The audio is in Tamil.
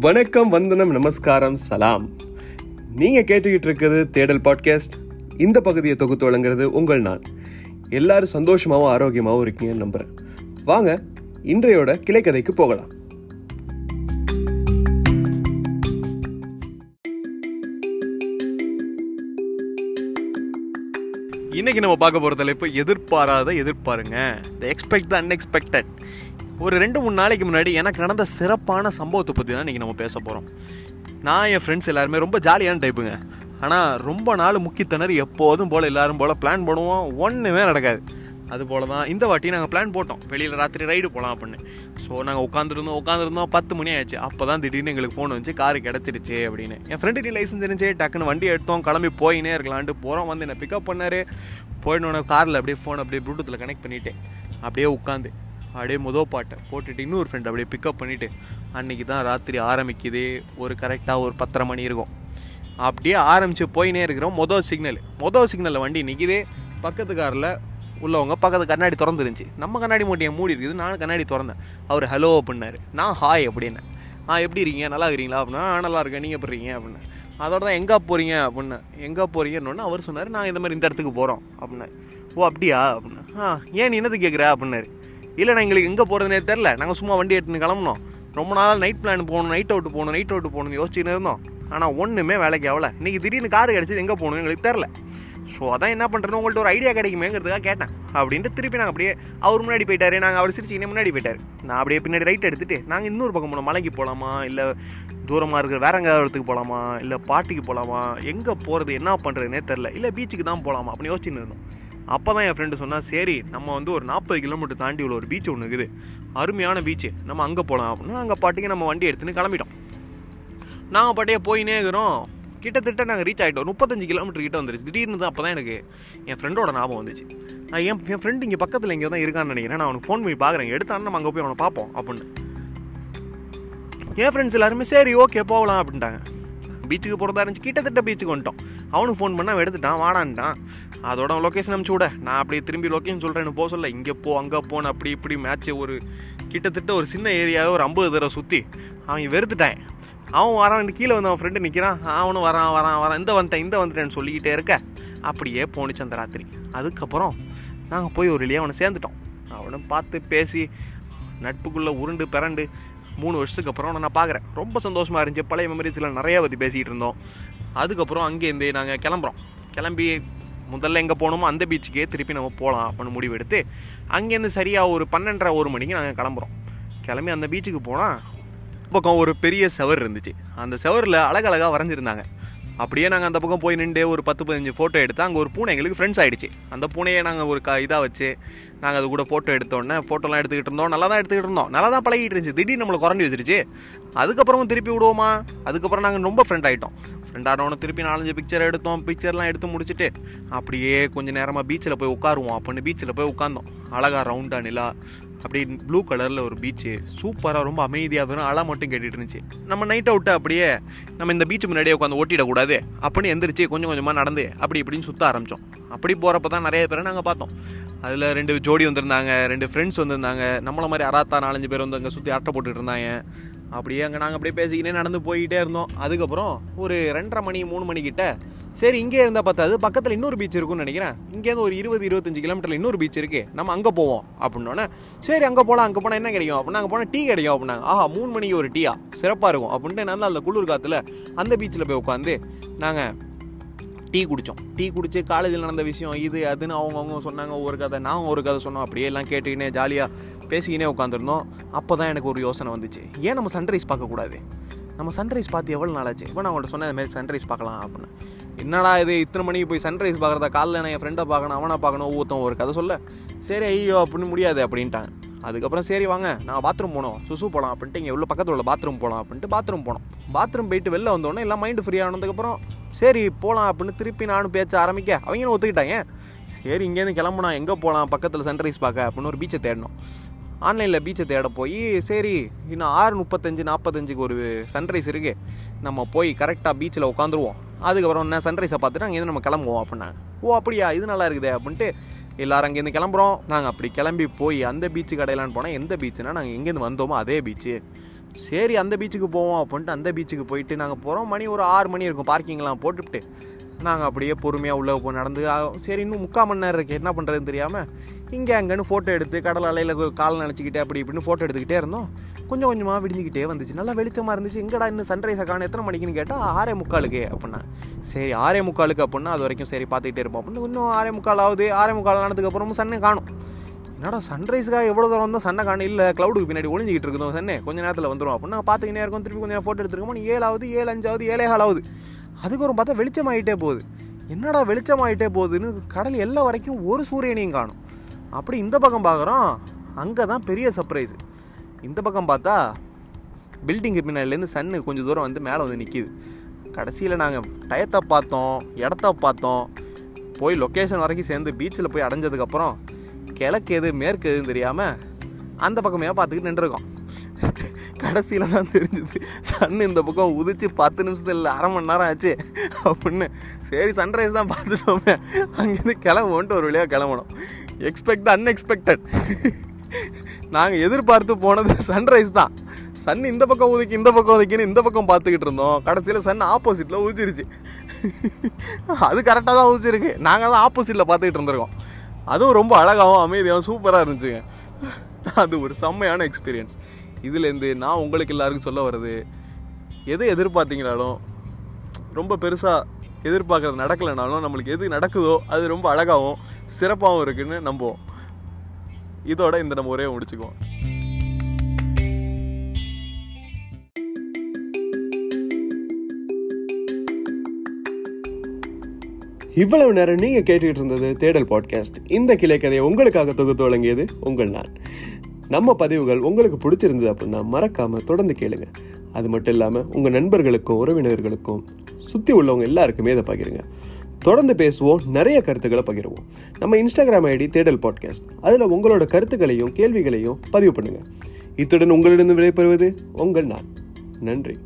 வணக்கம் வந்தனம் நமஸ்காரம் சலாம். நீங்க கேட்டுக்கிட்டு இருக்கிறது தேடல் பாட்காஸ்ட். இந்த பகுதியை தொகுத்து வழங்குறது உங்கள் நான். எல்லாரும் சந்தோஷமாகவும் ஆரோக்கியமாகவும் இருக்கீங்கன்னு நம்புறேன். வாங்க இன்றையோட கிளைக்கதைக்கு போகலாம். இன்னைக்கு நம்ம பார்க்க போகிற தலைப்பு எதிர்பாராத எதிர்பாருங்க. த எக்ஸ்பெக்ட் த அன்எக்ஸ்பெக்டட் ஒரு ரெண்டு மூணு நாளைக்கு முன்னாடி எனக்கு நடந்த சிறப்பான சம்பவத்தை பற்றி தான் இன்றைக்கி நம்ம பேச போகிறோம் நான் என் ஃப்ரெண்ட்ஸ் எல்லாருமே ரொம்ப ஜாலியான டைப்புங்க ஆனால் ரொம்ப நாள் முக்கித்தனர் எப்போதும் போல் எல்லாரும் போல் பிளான் பண்ணுவோம். ஒன்றுமே நடக்காது. அது போல தான் இந்த வாட்டி நாங்கள் பிளான் போட்டோம். வெளியில் ராத்திரி ரைடு போகலாம் அப்படின்னு. ஸோ நாங்கள் உட்காந்துருந்தோம் உட்காந்துருந்தோம் பத்து மணி ஆயிடுச்சு. அப்போ தான் திடீர்னு எங்களுக்கு ஃபோன் வந்துச்சு. காரு கிடச்சிருச்சு அப்படின்னு. என் ஃப்ரெண்டு லைசன்ஸ் இருந்துச்சு. டக்குன்னு வண்டி எடுத்தோம். கிளம்பி போயினே இருக்கலான்ட்டு போகிறோம் வந்து என்னை பிக்கப் பண்ணார். போயிடணும் காரில் அப்படியே ஃபோன் அப்படியே ப்ளூடூத்தில் கனெக்ட் பண்ணிவிட்டு அப்படியே உட்காந்து அப்படியே மொதல் பாட்டை போட்டுட்டு இன்னொரு ஃப்ரெண்ட் அப்படியே பிக்கப் பண்ணிவிட்டு அன்றைக்கி தான் ராத்திரி ஆரம்பிக்குது. ஒரு கரெக்டாக ஒரு பத்தரை மணி இருக்கும். அப்படியே ஆரம்பித்து போயினே இருக்கிறோம். மொதல் சிக்னல் மொதல் சிக்னலில் வண்டி நிற்கிது பக்கத்து காரில் உள்ளவங்க பக்கத்து கண்ணாடி திறந்துருந்துச்சு. நம்ம கண்ணாடி மூட்டையை மூடி இருக்குது. நானும் கண்ணாடி திறந்தேன். அவர் ஹலோ அப்படின்னாரு. நான் ஹாய் அப்படின்னேன் ஆ எப்படி இருக்கீங்க? நல்லா இருக்கிறீங்களா? அப்படின்னா நல்லா இருக்கேன். நீங்கள் எப்படி இருக்கீங்க? அப்படின்னு. அதோட தான் எங்கே போகிறீங்க அப்படின்னு. எங்கே போகிறீங்கன்னு அவர் சொன்னார். நாங்கள் இந்த மாதிரி இந்த இடத்துக்கு போகிறோம் அப்படின்னாரு ஓ அப்படியா? அப்படின்னு. ஆ ஏன் நீ என்னது கேட்குற அப்படின்னாரு. இல்லைண்ணா எங்களுக்கு எங்கே போகிறதுனே தெரில நாங்கள் சும்மா வண்டி எடுத்துன்னு கிளம்புனோம். ரொம்ப நாளாக நைட் பிளான் போகணும் நைட் அவுட் போகணும் நைட் அவுட் போகணும்னு யோசிச்சுன்னு இருந்தோம். ஆனால் ஒன்றுமே வேலைக்கு ஆகல. இன்றைக்கி திடீர்னு கார் கிடச்சிது எங்கே போகணும் எங்களுக்கு தெரில ஸோ அதான் என்ன பண்ணுறதுன்னு உங்கள்ட்ட ஒரு ஐடியா கிடைக்குமேங்கிறதுக்காக கேட்டேன். அப்படின்ட்டு திருப்பி நாங்கள் அப்படியே அவர் முன்னாடி போயிட்டார் நாங்கள் அவர் சிரிச்சிக்கினே முன்னாடி போயிட்டார். நான் அப்படியே பின்னாடி ரைட் எடுத்துகிட்டு நாங்கள் இன்னொரு பக்கம் போனோம். மலைக்கு போகலாமா இல்லை தூரமாக இருக்கிற வேற எங்கேயாவது இடத்துக்கு போகலாமா இல்லை பாட்டிக்கு போகலாமா எங்கே போகிறது என்ன பண்ணுறதுனே தெரில இல்லை பீச்சுக்கு தான் போகலாமா அப்படின்னு யோசிச்சுன்னு இருந்தோம். அப்போ தான் என் ஃப்ரெண்டு சொன்னால் சரி நம்ம வந்து ஒரு நாற்பது கிலோமீட்டர் தாண்டி உள்ள ஒரு பீச் ஒன்று இருக்குது. அருமையான பீச்சு நம்ம அங்கே போகலாம் அப்படின்னா அங்கே பாட்டிங்க நம்ம வண்டி எடுத்துன்னு கிளம்பிட்டோம். நாங்கள் பாட்டியே போயினே இருக்கிறோம். கிட்டத்தட்ட நாங்கள் ரீச் ஆகிட்டோம் முப்பத்தஞ்சு கிலோமீட்டர் கிட்ட வந்துருச்சு. திடீர்னு தான் அப்போ தான் எனக்கு என் ஃப்ரெண்டோட ஞாபகம் வந்துச்சு. நான் என் என் ஃப்ரெண்டு இங்கே பக்கத்தில் இங்கே தான் இருக்கான்னு நினைக்கிறேன். நான் அவனுக்கு ஃபோன் பண்ணி பார்க்குறேன் எடுத்தான்னு நம்ம அங்கே போய் அவனை பார்ப்போம் அப்படின்னு. என் ஃப்ரெண்ட்ஸ் எல்லாருமே சரி ஓகே போகலாம் அப்படின்ட்டாங்க. பீச்சுக்கு போகிறதா இருந்துச்சு. கிட்டத்தட்ட பீச்சுக்கு வந்துட்டோம். அவனுக்கு ஃபோன் பண்ணால் எடுத்துட்டான். வாடான்ட்டான். அதோட லொக்கேஷன் அனுப்பிச்சு விட. நான் அப்படி திரும்பி லொக்கேஷன் சொல்கிறேன் போக சொல்ல. இங்கே போ அங்கே போன்னு அப்படி இப்படி மேட்ச்சு ஒரு கிட்டத்தட்ட ஒரு சின்ன ஏரியாவை ஒரு ஐம்பது தடவை சுற்றி அவன் வெறுத்துட்டேன். அவன் வரான். கீழே வந்து அவன் ஃப்ரெண்டு நிற்கிறான் அவனும் வரான் வரான் வரான். இந்த வந்துட்டேன் இந்த வந்துட்டேன்னு சொல்லிக்கிட்டே இருக்க. அப்படியே போணுச்சு அந்த ராத்திரி அதுக்கப்புறம் நாங்கள் போய் ஒரு வழியாக அவனை சேர்ந்துட்டோம். அவனை பார்த்து பேசி நட்புக்குள்ளே உருண்டு பிறண்டு மூணு வருஷத்துக்கு அப்புறம் நான் பார்க்குறேன். ரொம்ப சந்தோஷமாக இருந்துச்சு. பழைய மெமரிஸில் நிறையா பற்றி பேசிகிட்டு இருந்தோம். அதுக்கப்புறம் அங்கேருந்து நாங்கள் கிளம்புறோம். கிளம்பி முதல்ல எங்கே போகணுமோ அந்த பீச்சுக்கே திருப்பி நம்ம போகலாம் அப்படின்னு முடிவு எடுத்து அங்கேருந்து சரியாக ஒரு பன்னெண்டரை ஒரு மணிக்கு நாங்கள் கிளம்புறோம். கிளம்பி அந்த பீச்சுக்கு போனால் பக்கம் ஒரு பெரிய செவர் இருந்துச்சு. அந்த செவரில் அழகழகாக வரைஞ்சிருந்தாங்க. அப்படியே நாங்கள் அந்த பக்கம் போய் நின்று ஒரு பத்து பதினஞ்சு ஃபோட்டோ எடுத்து அங்கே ஒரு பூனை எங்களுக்கு ஃப்ரெண்ட்ஸ் ஆகிடுச்சு அந்த பூனையை நாங்கள் ஒரு க இதாக வச்சு நாங்கள் அது கூட ஃபோட்டோ எடுத்தோடனே ஃபோட்டோலாம் எடுத்துக்கிட்டு இருந்தோம். நல்லா தான் எடுத்துக்கிட்டு இருந்தோம். நல்லா தான் பழகிட்டு இருந்துச்சு. திடீர்னு நம்மளை குறைஞ்சி வச்சிருச்சு அதுக்கப்புறமும் திருப்பி விடுவோமா? அதுக்கப்புறம் நாங்கள் ரொம்ப ஃப்ரெண்ட் ஆகிட்டோம் ஃப்ரெண்ட் ஆனவனு திருப்பி நாலஞ்சு பிக்சர் எடுத்தோம். பிக்சர்லாம் எடுத்து முடிச்சுட்டு அப்படியே கொஞ்சம் நேரமாக பீச்சில் போய் உட்காருவோம். அப்படின்னு பீச்சில் போய் உட்காந்தோம் அழகா ரவுண்டாக நிலா அப்படி ப்ளூ கலரில் ஒரு பீச்சு சூப்பராக ரொம்ப அமைதியாக வரும் அலை மட்டும் கேட்டுட்டு இருந்துச்சு. நம்ம நைட் அவுட்டை அப்படியே நம்ம இந்த பீச்சு முன்னாடியே உட்காந்து ஓட்டிடக்கூடாது. அப்படின்னு எந்திரிச்சு கொஞ்சம் கொஞ்சமாக நடந்து அப்படி இப்படின்னு சுற்ற ஆரம்பித்தோம் அப்படி போகிறப்ப தான் நிறைய பேரை நாங்கள் பார்த்தோம். அதில் ரெண்டு ஜோடி வந்திருந்தாங்க ரெண்டு ஃப்ரெண்ட்ஸ் வந்திருந்தாங்க. நம்மளை மாதிரி அராத்தா நாலஞ்சு பேர் வந்து அங்கே சுற்றி அரட்டை போட்டுட்டு இருந்தாங்க. அப்படியே அங்கே நாங்கள் அப்படியே பேசிக்கினே நடந்து போய்கிட்டே இருந்தோம். அதுக்கப்புறம் ஒரு ரெண்டரை மணி மூணு மணிக்கிட்ட சரி இங்கே இருந்தால் பார்த்தாது பக்கத்தில் இன்னொரு பீச் இருக்கும்னு நினைக்கிறேன். இங்கேருந்து ஒரு இருபது இருபத்தஞ்சு கிலோமீட்டரில் இன்னொரு பீச் இருக்குது நம்ம அங்கே போவோம் அப்படின்னோடனே சரி அங்கே போகலாம் அங்கே போனால் என்ன கிடைக்கும் அப்படின்னு அங்கே போனால் டீ கிடைக்கும் அப்படின்னாங்க. ஆஹா மூணு மணிக்கு ஒரு டீயா? சிறப்பாக இருக்கும். அப்படின்ட்டு நல்லா அந்த குளிர் காத்தில் அந்த பீச்சில் போய் உட்காந்து நாங்கள் டீ குடித்தோம் டீ குடித்து காலேஜில் நடந்த விஷயம் இது அதுன்னு அவங்கவுங்க சொன்னாங்க. ஒரு கதை நான் ஒரு கதை சொன்னோம். அப்படியே எல்லாம் கேட்டுக்கினே ஜாலியாக பேசிக்கினே உட்காந்துருந்தோம் அப்போ தான் எனக்கு ஒரு யோசனை வந்துச்சு. ஏன் நம்ம சன்ரைஸ் பார்க்கக்கூடாது? நம்ம சன்ரைஸ் பார்த்து எவ்வளோ நாளாச்சு? இப்போ நான் அவங்கள்ட்ட சொன்னேன் அதுமாரி சன்ரைஸ் பார்க்கலாம் அப்படின்னு. என்னடா இது இத்தனை மணிக்கு போய் சன்ரைஸ் பார்க்குறதா? காலைல நான் என் ஃப்ரெண்டை பார்க்கணும் அவனை பார்க்கணும் ஒவ்வொருத்தன் ஒரு கதை சொல்ல. சரி ஐயோ அப்படின்னு முடியாது அப்படின்ட்டாங்க. அதுக்கப்புறம் சரி வாங்க நான் பாத்ரூம் போனோம். சுசு போகலாம் அப்படின்ட்டு இங்கே உள்ள பக்கத்தில் உள்ள பாத்ரூம் போகலாம் அப்படின்ட்டு பாத்ரூம் போனோம். பாத்ரூம் போயிட்டு வெளில வந்தோடனே எல்லாம் மைண்டு ஃப்ரீ ஆனதுக்கப்புறம் சரி போகலாம் அப்படின்னு திருப்பி நானும் பேச்ச ஆரம்பிக்க. அவங்களும் ஒத்துக்கிட்டாங்க. சரி இங்கேருந்து கிளம்புனா எங்கே போகலாம் பக்கத்தில் சன்ரைஸ் பார்க்க அப்படின்னு ஒரு பீச்சை தேடணும் ஆன்லைனில் பீச்சை தேட போய் சரி இன்னும் ஆறு முப்பத்தஞ்சு நாற்பத்தஞ்சுக்கு ஒரு சன்ரைஸ் இருக்குது நம்ம போய் கரெக்டாக பீச்சில் உட்காந்துருவோம். அதுக்கப்புறம் என்ன சன்ரைஸை பார்த்துட்டு அங்கேருந்து நம்ம கிளம்புவோம் அப்படின்னாங்க. ஓ அப்படியா? இது நல்லா இருக்குதே அப்படின்ட்டு எல்லாரும் அங்கேருந்து கிளம்புறோம். நாங்கள் அப்படி கிளம்பி போய் அந்த பீச்சு கடையிலான்னு போனால் எந்த பீச்சுனா நாங்கள் எங்கேருந்து வந்தோமோ அதே பீச்சு சரி அந்த பீச்சுக்கு போவோம் அப்படின்ட்டு அந்த பீச்சுக்கு போயிட்டு நாங்கள் போகிறோம் மணி ஒரு ஆறு மணி இருக்கும் பார்க்கிங்லாம் போட்டுவிட்டு நாங்கள் அப்படியே பொறுமையாக உள்ளே போய் நடந்து சரி இன்னும் முக்கால் மணி நேரம் இருக்குது என்ன பண்ணுறதுன்னு தெரியாமல் இங்கே அங்கேன்னு ஃபோட்டோ எடுத்து கடல் அலையில் கால் நினச்சிக்கிட்டே அப்படி இப்படின்னு ஃபோட்டோ எடுத்துக்கிட்டே இருந்தோம். கொஞ்சம் கொஞ்சமாக விடிஞ்சிக்கிட்டே வந்துச்சு. நல்லா வெளிச்சமாக இருந்துச்சு. எங்கடா இன்னும் சன்ரைஸை காணும்? எத்தனை மணிக்குன்னு கேட்டால் ஆறே முக்காலுக்கு அப்படின்னா. சரி ஆறே முக்காலுக்கு அப்படின்னா அது வரைக்கும் சரி பார்த்துக்கிட்டே இருப்போம் அப்படின்னு இன்னும் ஆறே முக்கால் ஆகுது. ஆறே முக்கால் ஆனதுக்கப்புறமும் சன்னே காணும். என்னடா சன்ரைஸுக்காக எவ்வளோ தூரம் வந்தோம்? சண்டை காணும். இல்லை க்ளவுடுக்கு பின்னாடி ஒளிஞ்சிக்கிட்டு இருக்கோம் சன்னே? கொஞ்சம் நேரத்தில் வந்துடும் அப்படின்னா பார்த்துக்கினே இருக்கும். திருப்பி கொஞ்சம் ஃபோட்டோ எடுத்துருக்கோம் ஏழாவது ஏழு அஞ்சாவது ஏழே காலாவது அதுக்கப்புறம் பார்த்தா வெளிச்சமாயிட்டே போகுது. என்னடா வெளிச்சமாயிட்டே போகுதுன்னு கடல் எல்லா வரைக்கும் ஒரு சூரியனையும் காணும். அப்படி இந்த பக்கம் பார்க்குறோம். அங்கே தான் பெரிய சர்ப்ரைஸு இந்த பக்கம் பார்த்தா பில்டிங்கு பின்னாடிலேருந்து சன்னு கொஞ்சம் தூரம் வந்து மேலே வந்து நிற்கிது கடைசியில் நாங்கள் டயத்தை பார்த்தோம் இடத்த பார்த்தோம். போய் லொக்கேஷன் வரைக்கும் சேர்ந்து பீச்சில் போய் அடைஞ்சதுக்கப்புறம் கிழக்கு எது மேற்கு எதுன்னு தெரியாமல் அந்த பக்கமே பார்த்துக்கிட்டு நின்றுருக்கோம். கடைசியில் தான் தெரிஞ்சுது சன் இந்த பக்கம் உதிச்சு பத்து நிமிஷத்தில் இல்லை அரை மணி நேரம் ஆச்சு அப்படின்னு. சரி சன்ரைஸ் தான் பார்த்துட்டோமே. அங்கேருந்து கிளம்புவோன்ட்டு ஒரு வழியாக கிளம்பணும். எக்ஸ்பெக்ட் அன்எக்ஸ்பெக்டட் நாங்கள் எதிர்பார்த்து போனது சன்ரைஸ் தான். சன் இந்த பக்கம் உதிக்கி இந்த பக்கம் உதிக்கின்னு இந்த பக்கம் பார்த்துக்கிட்டு இருந்தோம். கடைசியில் சன் ஆப்போசிட்டில் உதிச்சிருச்சு. அது கரெக்டாக தான் உதிச்சிருக்கு. நாங்கள் தான் ஆப்போசிட்டில் பார்த்துக்கிட்டு இருந்திருக்கோம். அதுவும் ரொம்ப அழகாகவும் அமைதியாகவும் சூப்பராக இருந்துச்சுங்க. அது ஒரு செம்மையான எக்ஸ்பீரியன்ஸ் இதுலேருந்து நான் உங்களுக்கு எல்லாருக்கும் சொல்ல வர்றது எது எதிர்பார்த்தீங்கனாலும் ரொம்ப பெருசாக எதிர்பார்க்குறது நடக்கலைனாலும் நம்மளுக்கு எது நடக்குதோ அது ரொம்ப அழகாகவும் சிறப்பாகவும் இருக்குதுன்னு நம்புவோம். இதோட இந்த நம்ம ஒரே முடிச்சுக்குவோம். இவ்வளவு நேரம் நீங்க கேட்டுக்கிட்டு இருந்தது தேடல் பாட்காஸ்ட் இந்த கிளை கதையை உங்களுக்காக தொகுத்து வழங்கியது உங்கள் நான். நம்ம பதிவுகள் உங்களுக்கு பிடிச்சிருந்தது அப்படின்னா மறக்காம தொடர்ந்து கேளுங்க. அது மட்டும் இல்லாமல் உங்கள் நண்பர்களுக்கும் உறவினர்களுக்கும் சுற்றி உள்ளவங்க எல்லாருக்குமே இதை பகிருங்க. தொடர்ந்து பேசுவோம் நிறைய கருத்துக்களை பகிர்வோம். நம்ம இன்ஸ்டாகிராம் ஐடி தேடல் பாட்காஸ்ட் அதில் உங்களோட கருத்துக்களையும் கேள்விகளையும் பதிவு பண்ணுங்கள் இத்துடன் உங்களிடம் விடைபெறுவது உங்கள் நான். நன்றி.